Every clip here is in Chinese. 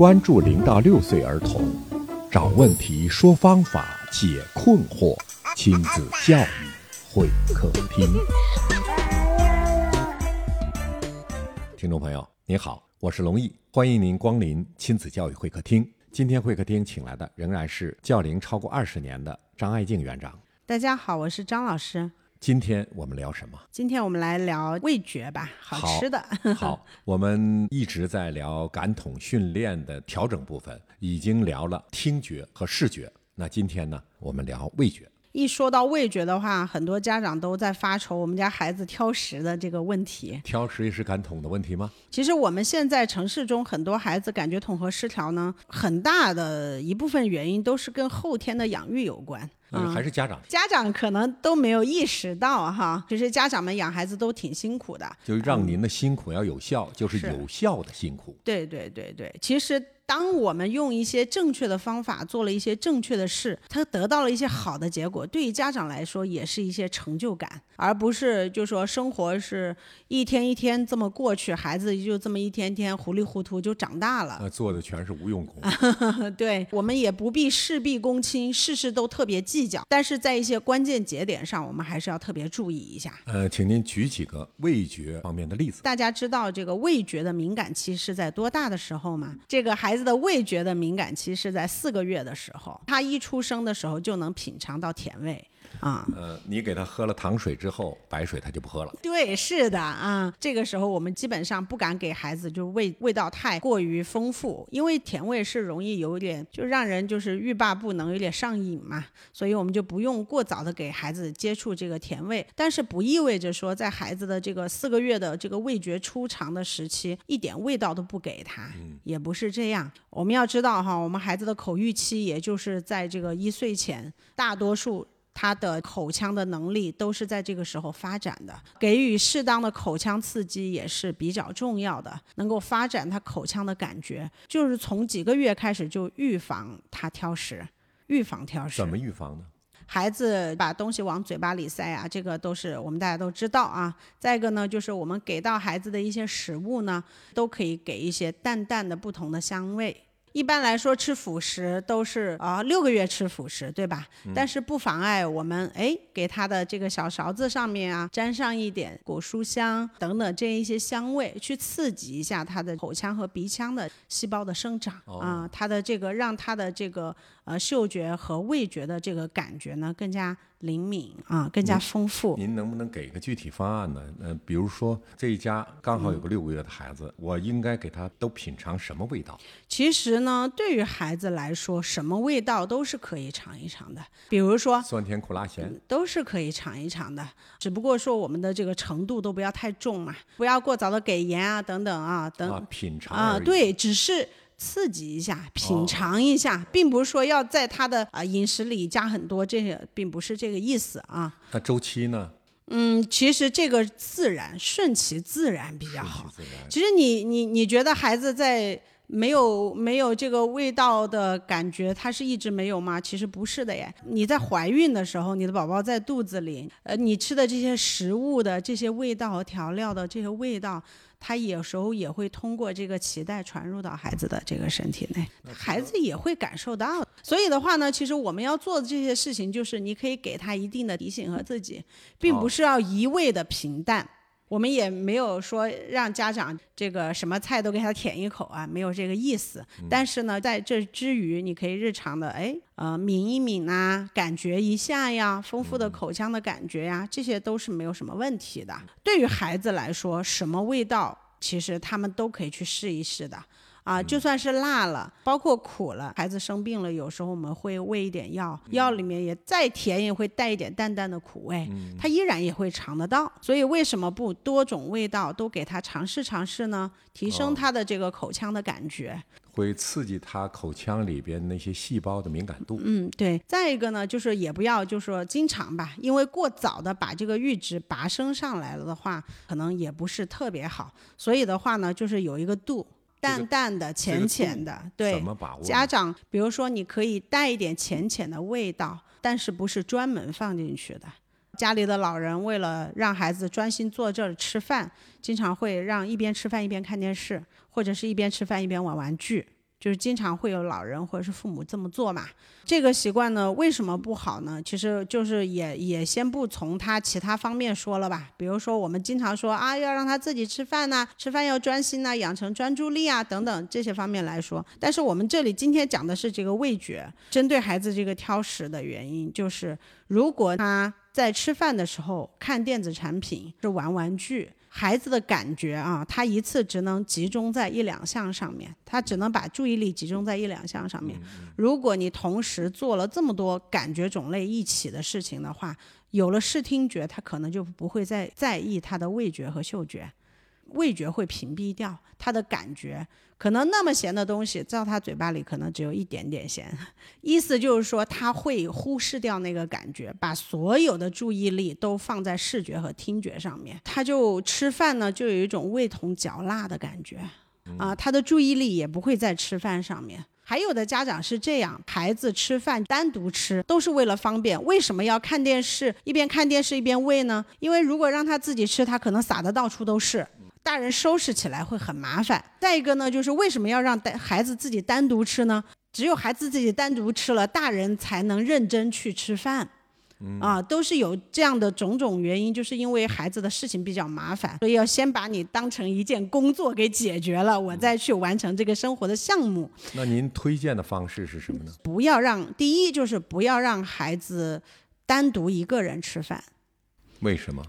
关注零到六岁儿童，找问题，说方法，解困惑，亲子教育会客厅。听众朋友，您好，我是龙毅，欢迎您光临亲子教育会客厅。今天会客厅请来的仍然是教龄超过二十年的张爱静园长。大家好，我是张老师。今天我们聊什么？今天我们来聊味觉吧，好吃的。好，我们一直在聊感统训练的调整部分，已经聊了听觉和视觉。那今天呢，我们聊味觉。一说到味觉的话，很多家长都在发愁我们家孩子挑食的这个问题。挑食也是感统的问题吗？其实我们现在城市中很多孩子感觉统合失调呢，很大的一部分原因都是跟后天的养育有关。嗯，还是家长，家长可能都没有意识到哈，其实家长们养孩子都挺辛苦的。就让您的辛苦要有效，就是有效的辛苦。对对对对，其实。当我们用一些正确的方法做了一些正确的事，他得到了一些好的结果，对于家长来说也是一些成就感，而不是就说生活是一天一天这么过去，孩子就这么一天天糊里糊涂就长大了。那做的全是无用功。对我们也不必事必躬亲，事事都特别计较，但是在一些关键节点上，我们还是要特别注意一下。呃，请您举几个味觉方面的例子。大家知道这个味觉的敏感期是在多大的时候吗？这个孩子。的味觉的敏感期是在四个月的时候，他一出生的时候就能品尝到甜味。啊，呃，你给他喝了糖水之后，白水他就不喝了。对，是的啊。这个时候我们基本上不敢给孩子就味味道太过于丰富，因为甜味是容易有点就让人就是欲罢不能，有点上瘾嘛。所以我们就不用过早的给孩子接触这个甜味。但是不意味着说在孩子的这个四个月的这个味觉初尝的时期，一点味道都不给他，也不是这样。我们要知道哈，我们孩子的口欲期也就是在这个一岁前，大多数。他的口腔的能力都是在这个时候发展的，给予适当的口腔刺激也是比较重要的，能够发展他口腔的感觉。就是从几个月开始就预防他挑食，预防挑食。怎么预防呢？孩子把东西往嘴巴里塞啊，这个都是我们大家都知道啊。再一个呢，就是我们给到孩子的一些食物呢，都可以给一些淡淡的不同的香味。一般来说，吃辅食都是啊六个月吃辅食，对吧？但是不妨碍我们哎给他的这个小勺子上面啊沾上一点果蔬香等等这一些香味，去刺激一下他的口腔和鼻腔的细胞的生长啊，他的这个让他的这个呃嗅觉和味觉的这个感觉呢更加。灵敏啊，更加丰富。您能不能给个具体方案呢？呃，比如说这一家刚好有个六个月的孩子，我应该给他都品尝什么味道？其实呢，对于孩子来说，什么味道都是可以尝一尝的。比如说酸甜苦辣咸都是可以尝一尝的，只不过说我们的这个程度都不要太重嘛，不要过早的给盐啊等等啊等品尝啊，对，只是。刺激一下，品尝一下，并不是说要在他的啊饮食里加很多，这些并不是这个意思啊。那周期呢？嗯，其实这个自然顺其自然比较好。其实你你你觉得孩子在没有没有这个味道的感觉，它是一直没有吗？其实不是的耶。你在怀孕的时候，你的宝宝在肚子里，呃，你吃的这些食物的这些味道和调料的这些味道。它有时候也会通过这个脐带传入到孩子的这个身体内，孩子也会感受到。所以的话呢，其实我们要做的这些事情，就是你可以给他一定的提醒和自己，并不是要一味的平淡。我们也没有说让家长这个什么菜都给他舔一口啊，没有这个意思。但是呢，在这之余，你可以日常的哎呃抿一抿啊，感觉一下呀，丰富的口腔的感觉呀，这些都是没有什么问题的。对于孩子来说，什么味道其实他们都可以去试一试的。啊，就算是辣了，包括苦了，孩子生病了，有时候我们会喂一点药，药里面也再甜也会带一点淡淡的苦味，他依然也会尝得到。所以为什么不多种味道都给他尝试尝试呢？提升他的这个口腔的感觉，会刺激他口腔里边那些细胞的敏感度。嗯，对。再一个呢，就是也不要就是说经常吧，因为过早的把这个阈值拔升上来了的话，可能也不是特别好。所以的话呢，就是有一个度。淡淡的、浅浅的，对，家长，比如说你可以带一点浅浅的味道，但是不是专门放进去的。家里的老人为了让孩子专心坐这儿吃饭，经常会让一边吃饭一边看电视，或者是一边吃饭一边玩玩具。就是经常会有老人或者是父母这么做嘛。这个习惯呢，为什么不好呢？其实就是也也先不从他其他方面说了吧。比如说我们经常说啊，要让他自己吃饭呐，吃饭要专心呐，养成专注力啊等等这些方面来说。但是我们这里今天讲的是这个味觉，针对孩子这个挑食的原因，就是如果他在吃饭的时候看电子产品是玩玩具。孩子的感觉啊，他一次只能集中在一两项上面，他只能把注意力集中在一两项上面。如果你同时做了这么多感觉种类一起的事情的话，有了视听觉，他可能就不会再在意他的味觉和嗅觉。味觉会屏蔽掉他的感觉，可能那么咸的东西到他嘴巴里可能只有一点点咸，意思就是说他会忽视掉那个感觉，把所有的注意力都放在视觉和听觉上面，他就吃饭呢就有一种味同嚼蜡的感觉，啊，他的注意力也不会在吃饭上面。还有的家长是这样，孩子吃饭单独吃都是为了方便，为什么要看电视一边看电视一边喂呢？因为如果让他自己吃，他可能撒的到处都是。大人收拾起来会很麻烦。再一个呢，就是为什么要让带孩子自己单独吃呢？只有孩子自己单独吃了，大人才能认真去吃饭。啊，都是有这样的种种原因，就是因为孩子的事情比较麻烦，所以要先把你当成一件工作给解决了，我再去完成这个生活的项目。那您推荐的方式是什么呢？不要让第一就是不要让孩子单独一个人吃饭。为什么？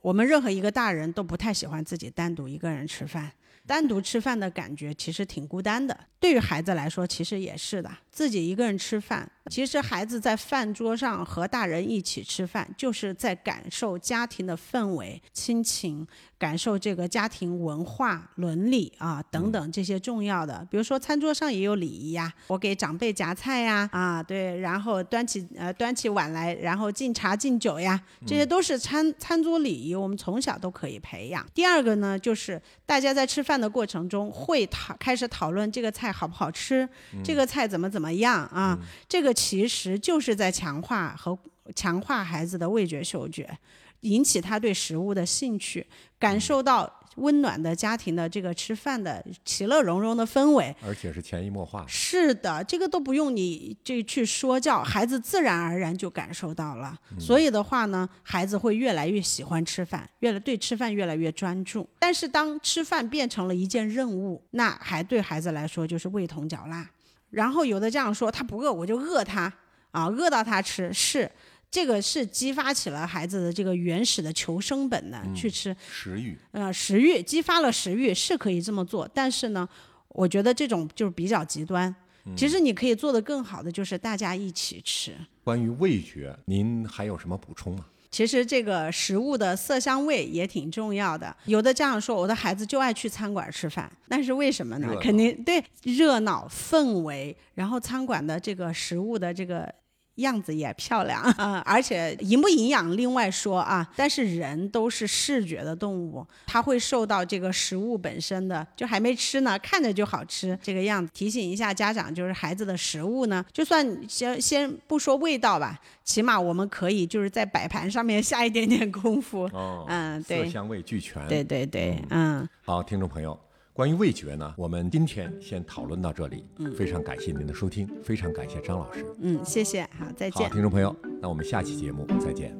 我们任何一个大人都不太喜欢自己单独一个人吃饭，单独吃饭的感觉其实挺孤单的。对于孩子来说，其实也是的，自己一个人吃饭。其实孩子在饭桌上和大人一起吃饭，就是在感受家庭的氛围、亲情，感受这个家庭文化、伦理啊等等这些重要的。比如说餐桌上也有礼仪呀，我给长辈夹菜呀，啊对，然后端起呃端起碗来，然后敬茶敬酒呀，这些都是餐餐桌礼仪，我们从小都可以培养。第二个呢，就是大家在吃饭的过程中会讨开始讨论这个菜好不好吃，这个菜怎么怎么样啊，这个。其实就是在强化和强化孩子的味觉嗅觉，引起他对食物的兴趣，感受到温暖的家庭的这个吃饭的其乐融融的氛围，而且是潜移默化。是的，这个都不用你这去说教，孩子自然而然就感受到了。所以的话呢，孩子会越来越喜欢吃饭，越来对吃饭越来越专注。但是当吃饭变成了一件任务，那还对孩子来说就是味同嚼蜡。然后有的家长说他不饿我就饿他啊，饿到他吃是这个是激发起了孩子的这个原始的求生本能去吃食欲，呃食欲激发了食欲是可以这么做，但是呢，我觉得这种就是比较极端。其实你可以做的更好的就是大家一起吃。关于味觉，您还有什么补充吗？其实这个食物的色香味也挺重要的。有的家长说，我的孩子就爱去餐馆吃饭，那是为什么呢？肯定对热闹氛围，然后餐馆的这个食物的这个。样子也漂亮，嗯，而且营不营养另外说啊。但是人都是视觉的动物，他会受到这个食物本身的，就还没吃呢，看着就好吃这个样子。提醒一下家长，就是孩子的食物呢，就算先先不说味道吧，起码我们可以就是在摆盘上面下一点点功夫。哦，嗯，对，色香味俱全。对对对，嗯。好，听众朋友。关于味觉呢，我们今天先讨论到这里。嗯，非常感谢您的收听，非常感谢张老师。嗯，谢谢，好，再见。好，听众朋友，那我们下期节目再见。